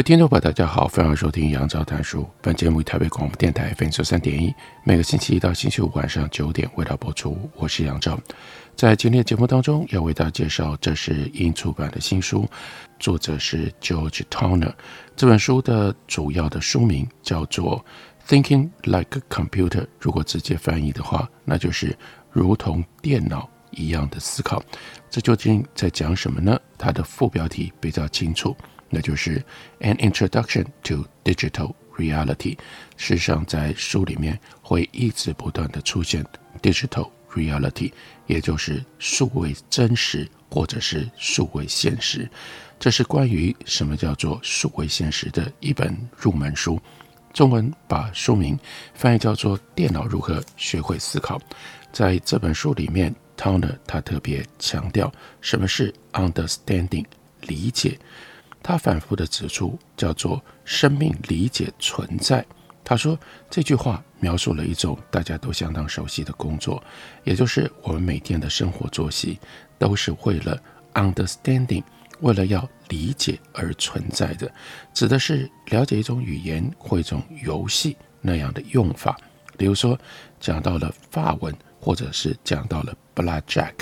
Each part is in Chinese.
位听众朋友，大家好，欢迎收听杨照谈书。本节目台北广播电台 FM 九三点一，每个星期一到星期五晚上九点为大家播出。我是杨照，在今天的节目当中要为大家介绍，这是英出版的新书，作者是 George Towner。这本书的主要的书名叫做《Thinking Like Computer》，如果直接翻译的话，那就是如同电脑一样的思考。这究竟在讲什么呢？它的副标题比较清楚。那就是 An Introduction to Digital Reality。事实上，在书里面会一直不断地出现 Digital Reality，也就是数位真实或者是数位现实。这是关于什么叫做数位现实的一本入门书。中文把书名翻译叫做《电脑如何学会思考》。在这本书里面，Towner 他特别强调什么是 Understanding，理解。他反复地指出，叫做“生命理解存在”。他说这句话描述了一种大家都相当熟悉的工作，也就是我们每天的生活作息都是为了 understanding，为了要理解而存在的，指的是了解一种语言或一种游戏那样的用法。比如说，讲到了法文，或者是讲到了 blackjack，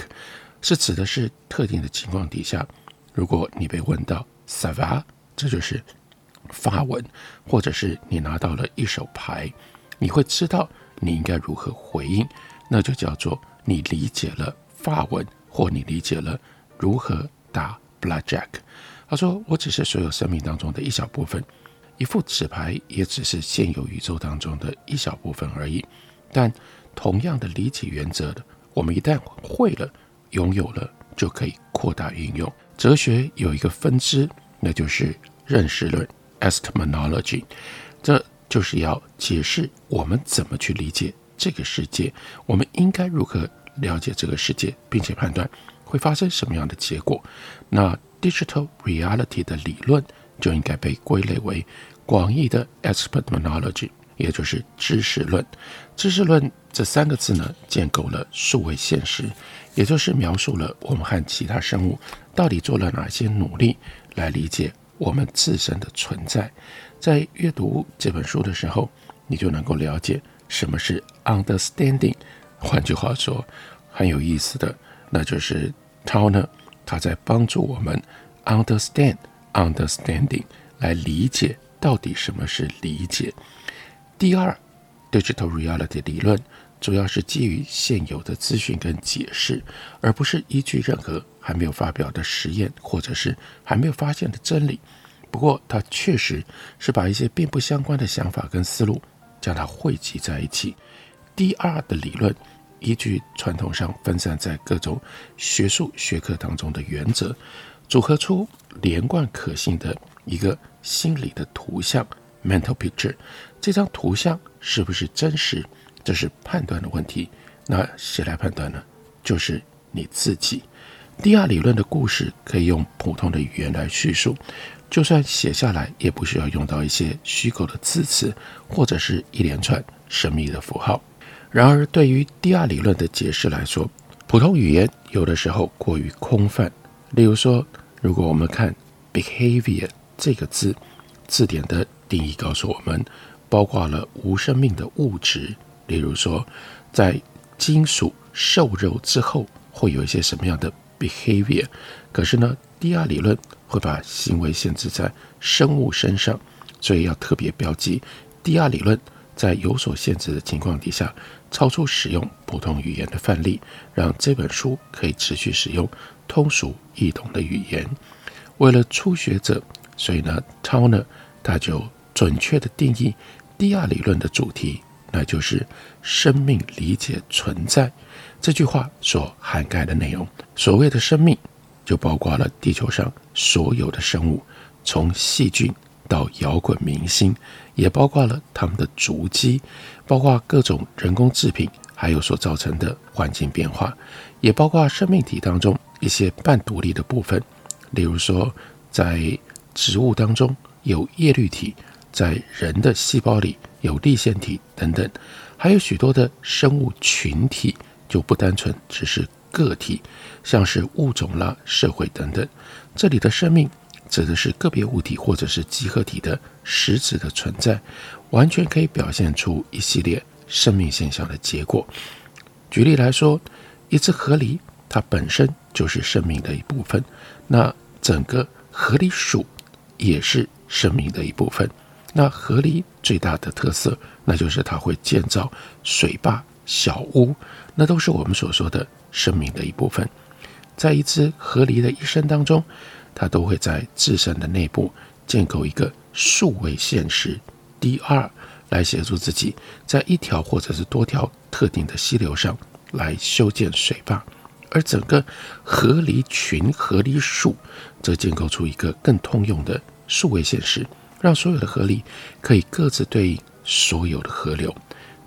是指的是特定的情况底下，如果你被问到。Ça va，这就是法文，或者是你拿到了一手牌，你会知道你应该如何回应，那就叫做你理解了法文，或你理解了如何打 blackjack。他说：“我只是所有生命当中的一小部分，一副纸牌也只是现有宇宙当中的一小部分而已。但同样的理解原则的，我们一旦会了，拥有了，就可以扩大运用。”哲学有一个分支，那就是认识论 （Estemology），这就是要解释我们怎么去理解这个世界，我们应该如何了解这个世界，并且判断会发生什么样的结果。那 digital reality 的理论就应该被归类为广义的 epistemology，也就是知识论。知识论这三个字呢，建构了数位现实。也就是描述了我们和其他生物到底做了哪些努力来理解我们自身的存在。在阅读这本书的时候，你就能够了解什么是 understanding。换句话说，很有意思的，那就是 Towner 他在帮助我们 understand understanding 来理解到底什么是理解。第二，digital reality 理论。主要是基于现有的资讯跟解释，而不是依据任何还没有发表的实验或者是还没有发现的真理。不过，它确实是把一些并不相关的想法跟思路将它汇集在一起。DR 的理论依据传统上分散在各种学术学科当中的原则，组合出连贯可信的一个心理的图像 （mental picture）。这张图像是不是真实？这是判断的问题，那谁来判断呢？就是你自己。DR 理论的故事可以用普通的语言来叙述，就算写下来，也不需要用到一些虚构的字词或者是一连串神秘的符号。然而，对于 DR 理论的解释来说，普通语言有的时候过于空泛。例如说，如果我们看 behavior 这个字，字典的定义告诉我们，包括了无生命的物质。例如说，在金属受肉之后会有一些什么样的 behavior？可是呢，DR 理论会把行为限制在生物身上，所以要特别标记 DR 理论在有所限制的情况底下，超出使用普通语言的范例，让这本书可以持续使用通俗易懂的语言。为了初学者，所以呢，Toner 他就准确地定义第二理论的主题。那就是生命理解存在这句话所涵盖的内容。所谓的生命，就包括了地球上所有的生物，从细菌到摇滚明星，也包括了他们的足迹，包括各种人工制品，还有所造成的环境变化，也包括生命体当中一些半独立的部分，例如说，在植物当中有叶绿体，在人的细胞里有立腺体等等，还有许多的生物群体，就不单纯只是个体，像是物种啦、社会等等。这里的生命指的是个别物体或者是集合体的实质的存在，完全可以表现出一系列生命现象的结果。举例来说，一只河狸，它本身就是生命的一部分，那整个河狸属也是生命的一部分。那河狸最大的特色，那就是它会建造水坝、小屋，那都是我们所说的生命的一部分。在一只河狸的一生当中，它都会在自身的内部建构一个数位现实 DR，来协助自己在一条或者是多条特定的溪流上来修建水坝，而整个河狸群、河狸树则建构出一个更通用的数位现实。让所有的河狸可以各自对应所有的河流，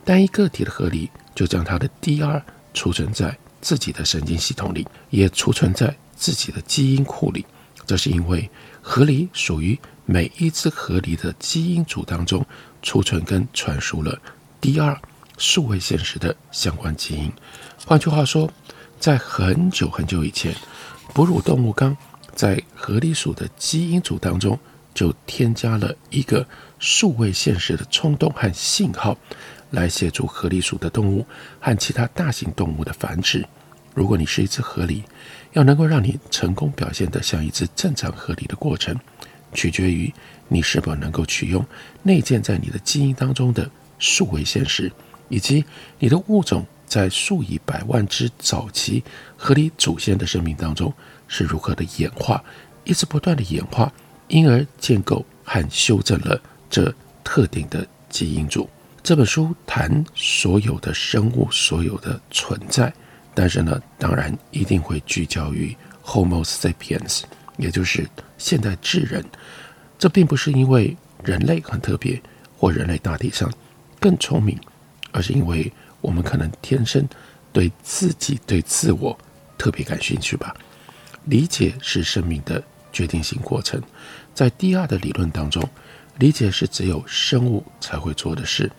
单一个体的河狸就将它的 DR 储存在自己的神经系统里，也储存在自己的基因库里。这是因为河狸属于每一只河狸的基因组当中储存跟传输了 DR 数位现实的相关基因。换句话说，在很久很久以前，哺乳动物纲在河狸鼠的基因组当中。就添加了一个数位现实的冲动和信号，来协助河狸鼠的动物和其他大型动物的繁殖。如果你是一只河狸，要能够让你成功表现得像一只正常河狸的过程，取决于你是否能够取用内建在你的基因当中的数位现实，以及你的物种在数以百万只早期河狸祖先的生命当中是如何的演化，一直不断的演化。因而建构和修正了这特定的基因组。这本书谈所有的生物，所有的存在，但是呢，当然一定会聚焦于 Homo sapiens，也就是现代智人。这并不是因为人类很特别，或人类大体上更聪明，而是因为我们可能天生对自己、对自我特别感兴趣吧。理解是生命的决定性过程。在第二的理论当中，理解是只有生物才会做的事。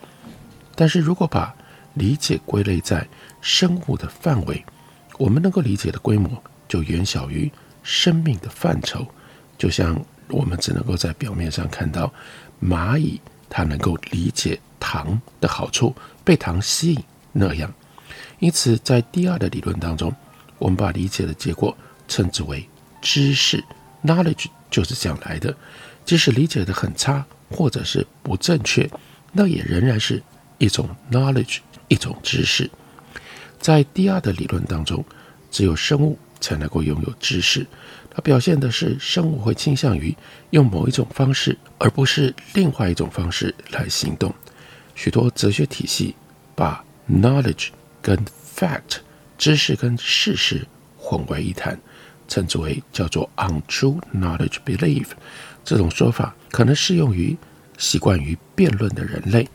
但是如果把理解归类在生物的范围，我们能够理解的规模就远小于生命的范畴。就像我们只能够在表面上看到蚂蚁，它能够理解糖的好处，被糖吸引那样。因此，在第二的理论当中，我们把理解的结果称之为知识 （knowledge）。就是这样来的，即使理解得很差，或者是不正确，那也仍然是一种 knowledge，一种知识。在第二的理论当中，只有生物才能够拥有知识。它表现的是生物会倾向于用某一种方式，而不是另外一种方式来行动。许多哲学体系把 knowledge 跟 fact，知识跟事实混为一谈。称之为叫做 untrue knowledge belief，这种说法可能适用于习惯于辩论的人类，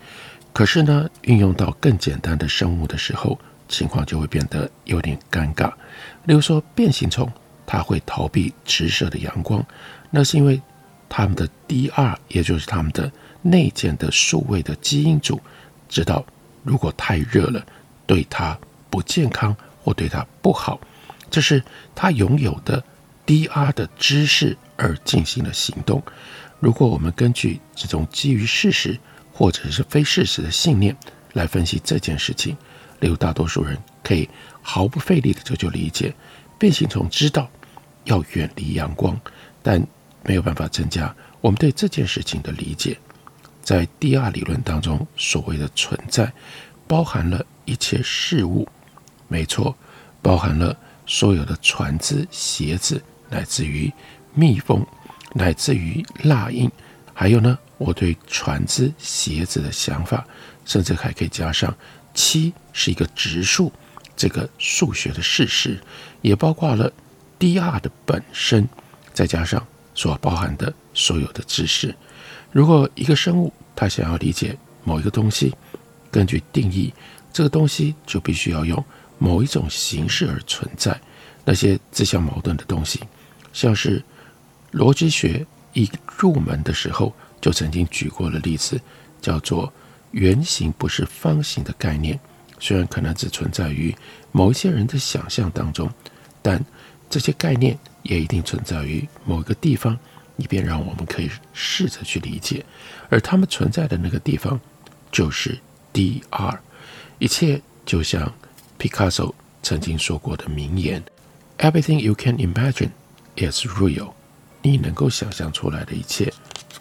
可是呢，运用到更简单的生物的时候，情况就会变得有点尴尬。例如说，变形虫它会逃避直射的阳光，那是因为它们的 D 二也就是它们的内建的数位的基因组，知道如果太热了，对它不健康或对它不好。这是他拥有的 DR 的知识而进行了行动。如果我们根据这种基于事实或者是非事实的信念来分析这件事情，例如大多数人可以毫不费力的就就理解，变形虫知道要远离阳光，但没有办法增加我们对这件事情的理解。在 DR 理论当中，所谓的存在包含了一切事物，没错，包含了。所有的船只、鞋子，乃至于蜜蜂，乃至于蜡印，还有呢，我对船只、鞋子的想法，甚至还可以加上七是一个质数，这个数学的事实，也包括了 DR 的本身，再加上所包含的所有的知识。如果一个生物它想要理解某一个东西，根据定义，这个东西就必须要用某一种形式而存在。那些自相矛盾的东西，像是逻辑学一入门的时候就曾经举过的例子，叫做圆形不是方形的概念。虽然可能只存在于某一些人的想象当中，但这些概念也一定存在于某个地方，以便让我们可以试着去理解。而他们存在的那个地方，就是 DR。一切就像 Picasso 曾经说过的名言：“Everything you can imagine is real。”你能够想象出来的一切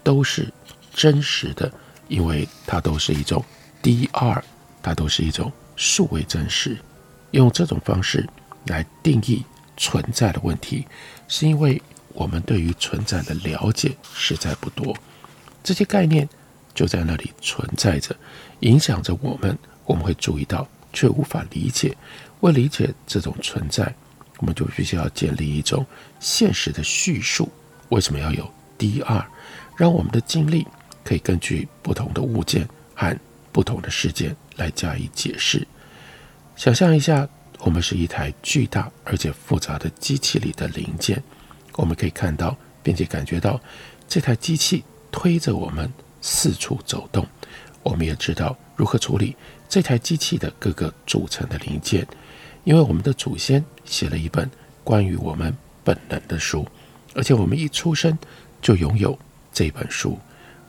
都是真实的，因为它都是一种 DR，它都是一种。数位真实，用这种方式来定义存在的问题，是因为我们对于存在的了解实在不多。这些概念就在那里存在着，影响着我们。我们会注意到，却无法理解。为理解这种存在，我们就必须要建立一种现实的叙述。为什么要有 DR？让我们的经历可以根据不同的物件和不同的事件来加以解释。想象一下，我们是一台巨大而且复杂的机器里的零件。我们可以看到，并且感觉到这台机器推着我们四处走动。我们也知道如何处理这台机器的各个组成的零件，因为我们的祖先写了一本关于我们本能的书，而且我们一出生就拥有这本书。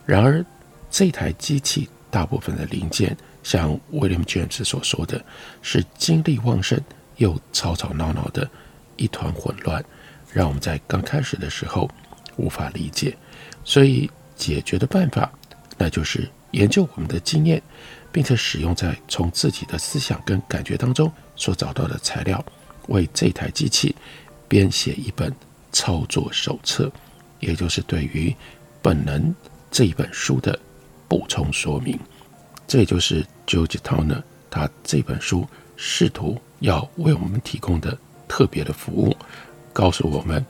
然而，这台机器。大部分的零件，像 William James 所说的，是精力旺盛又吵吵闹闹的一团混乱，让我们在刚开始的时候无法理解。所以解决的办法，那就是研究我们的经验，并且使用在从自己的思想跟感觉当中所找到的材料，为这台机器编写一本操作手册，也就是对于本能这一本书的。补充说明，这也就是 George Towner 他这本书试图要为我们提供的特别的服务，告诉我们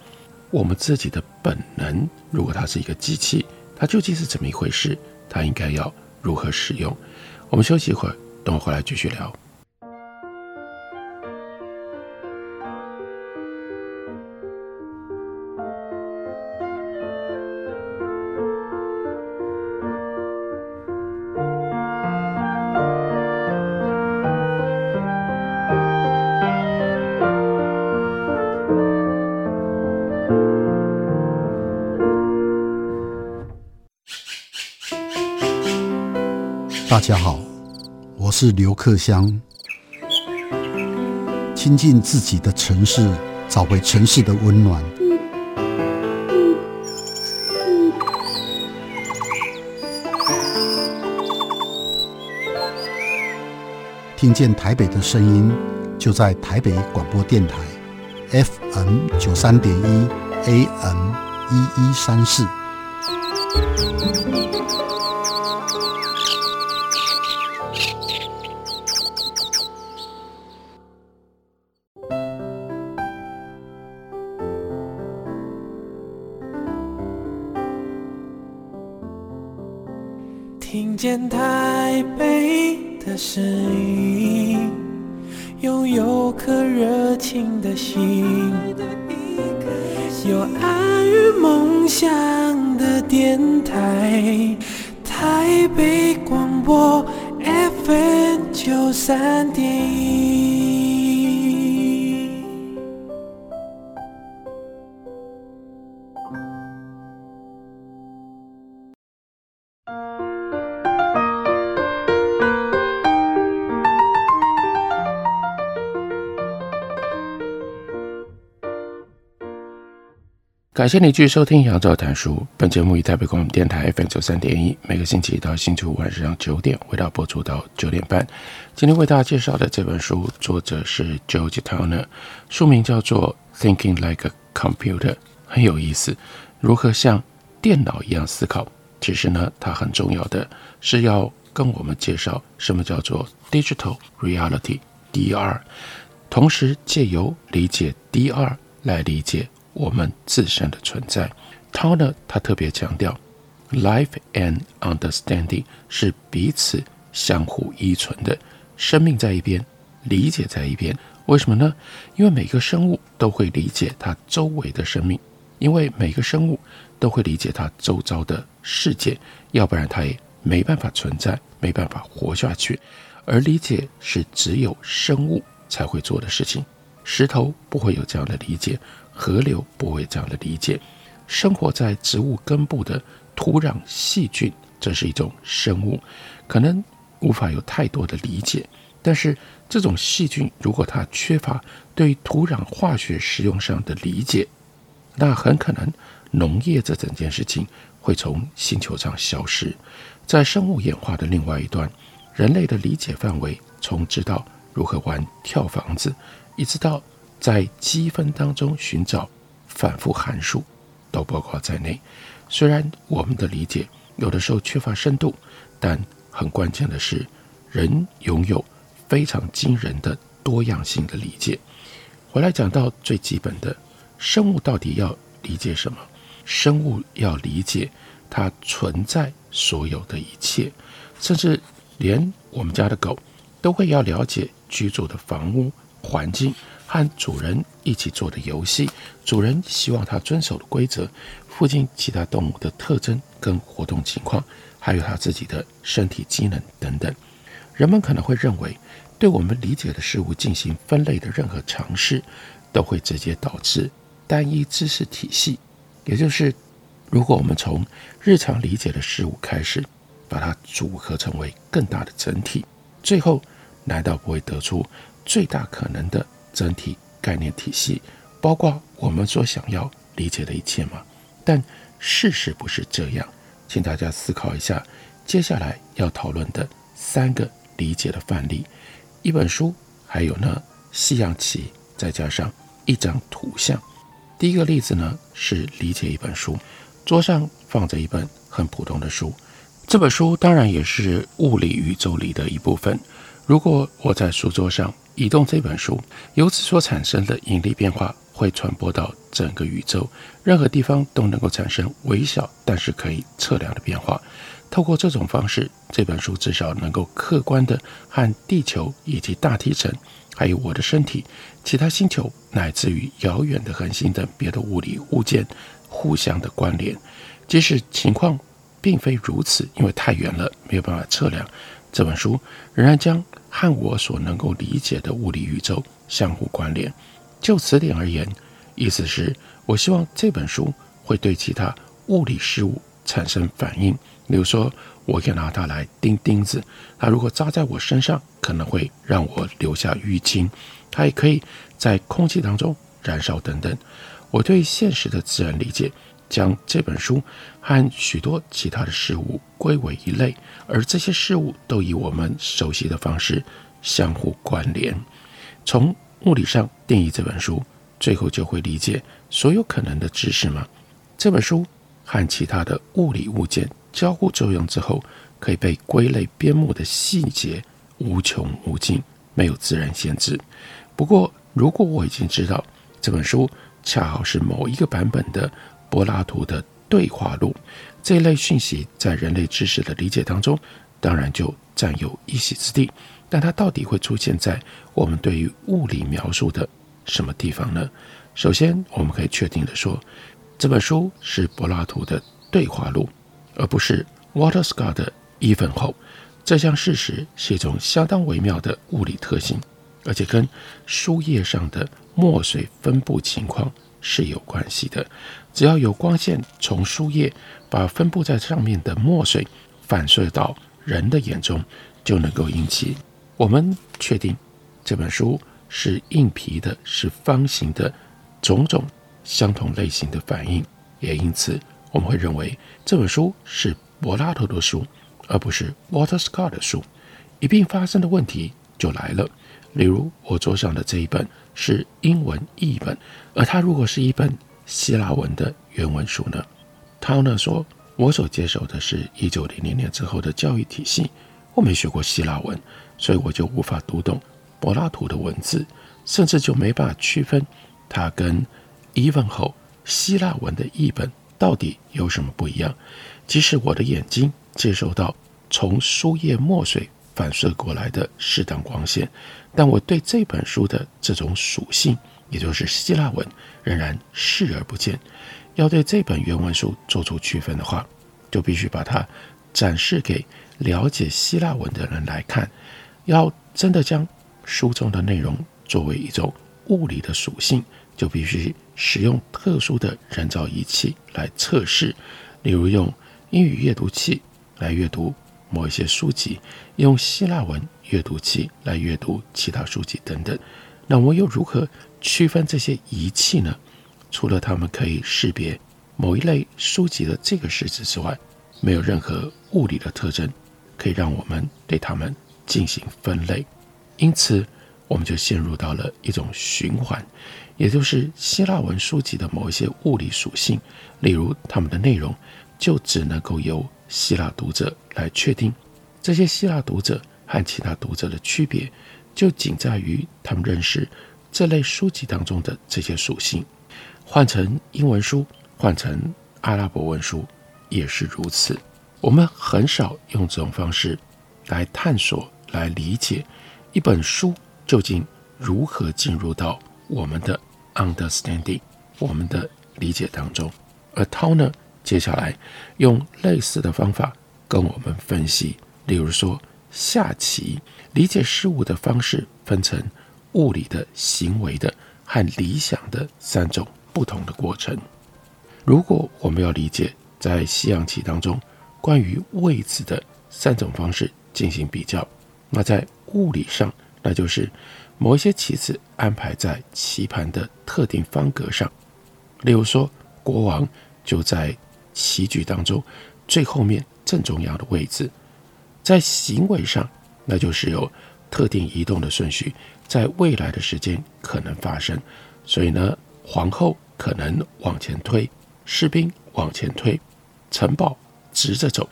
我们自己的本能，如果它是一个机器，它究竟是怎么一回事？它应该要如何使用？我们休息一会儿，等我回来继续聊。是刘克襄。亲近自己的城市，找回城市的温暖。听见台北的声音，就在台北广播电台，FM 九三点一，AM 一一三四。播 FM 九三点一。感谢你继续收听《杨照谈书》。本节目以台北广播电台 FM 九三点一，每个星期一到星期五晚上九点，为大家播出到九点半。今天为大家介绍的这本书，作者是 George Towner，书名叫做《Thinking Like a Computer》，很有意思。如何像电脑一样思考？其实呢，它很重要的是要跟我们介绍什么叫做 Digital Reality（DR），同时借由理解 DR。来理解我们自身的存在。他呢，他特别强调，life and understanding 是彼此相互依存的，生命在一边，理解在一边。为什么呢？因为每个生物都会理解它周围的生命，因为每个生物都会理解它周遭的世界，要不然它也没办法存在，没办法活下去。而理解是只有生物才会做的事情，石头不会有这样的理解，河流不会这样的理解。生活在植物根部的土壤细菌，这是一种生物，可能无法有太多的理解。但是这种细菌，如果它缺乏对土壤化学使用上的理解，那很可能农业这整件事情会从星球上消失。在生物演化的另外一端，人类的理解范围从知道如何玩跳房子，一直到在积分当中寻找反复函数，都包括在内。虽然我们的理解有的时候缺乏深度，但很关键的是，人拥有。非常惊人的多样性的理解。回来讲到最基本的，生物到底要理解什么？生物要理解它存在所有的一切，甚至连我们家的狗都会要了解居住的房屋环境和主人一起做的游戏，主人希望它遵守的规则，附近其他动物的特征跟活动情况，还有它自己的身体机能等等。人们可能会认为，对我们理解的事物进行分类的任何尝试，都会直接导致单一知识体系。也就是，如果我们从日常理解的事物开始，把它组合成为更大的整体，最后难道不会得出最大可能的整体概念体系，包括我们所想要理解的一切吗？但事实不是这样，请大家思考一下，接下来要讨论的三个。理解的范例，一本书，还有呢，西洋棋，再加上一张图像。第一个例子呢，是理解一本书，桌上放着一本很普通的书，这本书当然也是物理宇宙里的一部分。如果我在书桌上移动这本书，由此所产生的引力变化会传播到整个宇宙，任何地方都能够产生微小但是可以测量的变化。透过这种方式，这本书至少能够客观地和地球以及大气层，还有我的身体、其他星球，乃至于遥远的恒星等别的物理物件互相的关联。即使情况并非如此，因为太远了，没有办法测量，这本书仍然将和我所能够理解的物理宇宙相互关联。就此点而言，意思是我希望这本书会对其他物理事物产生反应。比如说，我可以拿它来钉钉子，它如果扎在我身上，可能会让我留下淤青。它也可以在空气当中燃烧等等。我对现实的自然理解，将这本书和许多其他的事物归为一类，而这些事物都以我们熟悉的方式相互关联。从物理上定义这本书，最后就会理解所有可能的知识吗？这本书和其他的物理物件。交互作用之后，可以被归类编目的细节无穷无尽，没有自然限制。不过，如果我已经知道这本书恰好是某一个版本的柏拉图的对话录，这一类讯息在人类知识的理解当中，当然就占有一席之地。但它到底会出现在我们对于物理描述的什么地方呢？首先，我们可以确定的说，这本书是柏拉图的对话录。而不是 Waterscott 的 Ivanhoe，这项事实是一种相当微妙的物理特性，而且跟书页上的墨水分布情况是有关系的。只要有光线从书页把分布在上面的墨水反射到人的眼中，就能够引起我们确定这本书是硬皮的、是方形的种种相同类型的反应，也因此。我们会认为这本书是柏拉图的书，而不是 Water Scott 的书。一并发生的问题就来了，例如我桌上的这一本是英文译本，而它如果是一本希腊文的原文书呢？他呢说，我所接受的是一九零零年之后的教育体系，我没学过希腊文，所以我就无法读懂柏拉图的文字，甚至就没办法区分它跟疑问后，希腊文的译本到底有什么不一样？即使我的眼睛接收到从书页墨水反射过来的适当光线，但我对这本书的这种属性，也就是希腊文，仍然视而不见。要对这本原文书做出区分的话，就必须把它展示给了解希腊文的人来看。要真的将书中的内容作为一种物理的属性，就必须使用特殊的人造仪器来测试，例如用英语阅读器来阅读某一些书籍，用希腊文阅读器来阅读其他书籍等等。那我又如何区分这些仪器呢？除了它们可以识别某一类书籍的这个式子之外，没有任何物理的特征可以让我们对它们进行分类。因此，我们就陷入到了一种循环，也就是希腊文书籍的某一些物理属性，例如它们的内容，就只能够由希腊读者来确定。这些希腊读者和其他读者的区别，就仅在于他们认识这类书籍当中的这些属性。换成英文书，换成阿拉伯文书，也是如此。我们很少用这种方式来探索、来理解一本书究竟如何进入到我们的 understanding、我们的理解当中。而涛呢，接下来用类似的方法跟我们分析，例如说下棋，理解事物的方式分成物理的、行为的和理想的三种。不同的过程。如果我们要理解在西洋棋当中关于位置的三种方式进行比较，那在物理上，那就是某一些棋子安排在棋盘的特定方格上。例如说，国王就在棋局当中最后面正中央的位置。在行为上，那就是有特定移动的顺序，在未来的时间可能发生。所以呢，皇后可能往前推，士兵往前推，城堡直着走，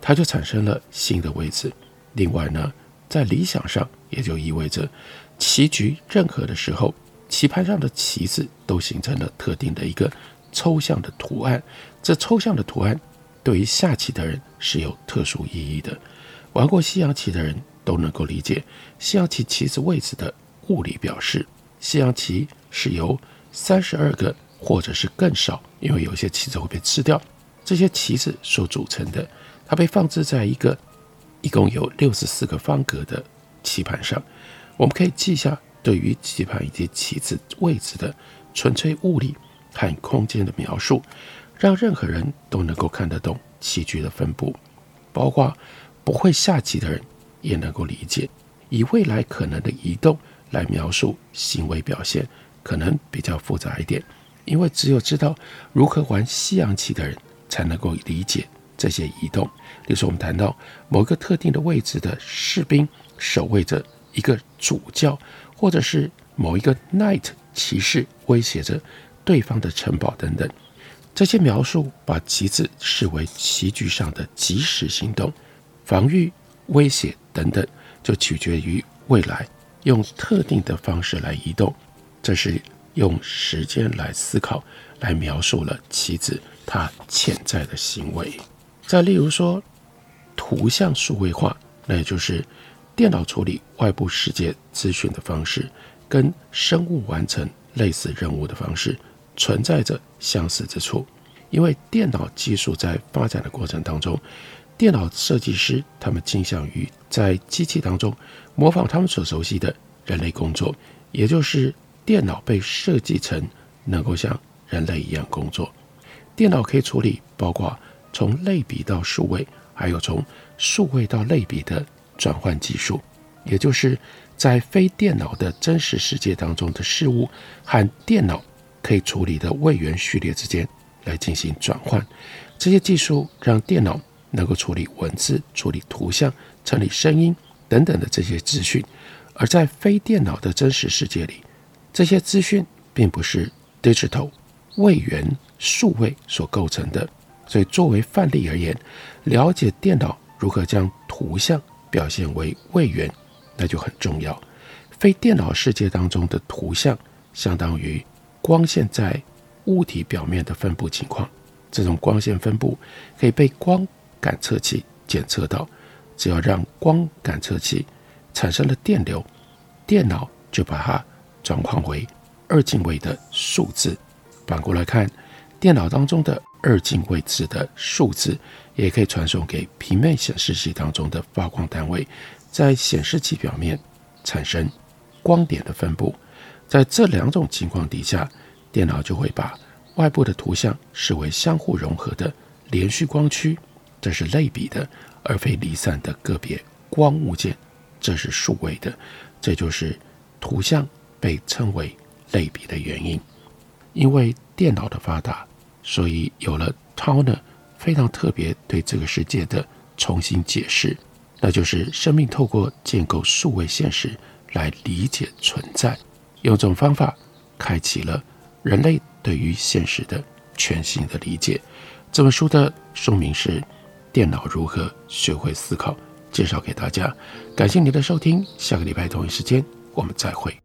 它就产生了新的位置。另外呢，在理想上，也就意味着棋局任何的时候，棋盘上的棋子都形成了特定的一个抽象的图案。这抽象的图案对于下棋的人是有特殊意义的。玩过西洋棋的人都能够理解西洋棋棋子位置的物理表示。西洋棋是由三十二个，或者是更少，因为有些棋子会被吃掉。这些棋子所组成的，它被放置在一个一共有六十四个方格的棋盘上。我们可以记下对于棋盘以及棋子位置的纯粹物理和空间的描述，让任何人都能够看得懂棋局的分布，包括不会下棋的人也能够理解，以未来可能的移动来描述行为表现。可能比较复杂一点，因为只有知道如何玩西洋棋的人才能够理解这些移动。比如说，我们谈到某一个特定的位置的士兵守卫着一个主教，或者是某一个 knight 骑士威胁着对方的城堡等等，这些描述把棋子视为棋局上的即时行动、防御、威胁等等，就取决于未来用特定的方式来移动。这是用时间来思考，来描述了棋子它潜在的行为。再例如说，图像数位化，那也就是电脑处理外部世界资讯的方式，跟生物完成类似任务的方式存在着相似之处。因为电脑技术在发展的过程当中，电脑设计师他们倾向于在机器当中模仿他们所熟悉的人类工作，也就是。电脑被设计成能够像人类一样工作。电脑可以处理包括从类比到数位，还有从数位到类比的转换技术，也就是在非电脑的真实世界当中的事物和电脑可以处理的位元序列之间来进行转换。这些技术让电脑能够处理文字、处理图像、处理声音等等的这些资讯，而在非电脑的真实世界里。这些资讯并不是 digital 位元数位所构成的，所以作为范例而言，了解电脑如何将图像表现为位元，那就很重要。非电脑世界当中的图像，相当于光线在物体表面的分布情况。这种光线分布可以被光感测器检测到。只要让光感测器产生了电流，电脑就把它转换为二进位的数字。反过来看，电脑当中的二进位置的数字，也可以传送给平面显示器当中的发光单位，在显示器表面产生光点的分布。在这两种情况底下，电脑就会把外部的图像视为相互融合的连续光区，这是类比的，而非离散的个别光物件，这是数位的。这就是图像被称为类比的原因。因为电脑的发达，所以有了 Tauner 非常特别对这个世界的重新解释，那就是生命透过建构数位现实来理解存在，用这种方法开启了人类对于现实的全新的理解。这本书的书名是《电脑如何学会思考》，介绍给大家。感谢您的收听，下个礼拜同一时间我们再会。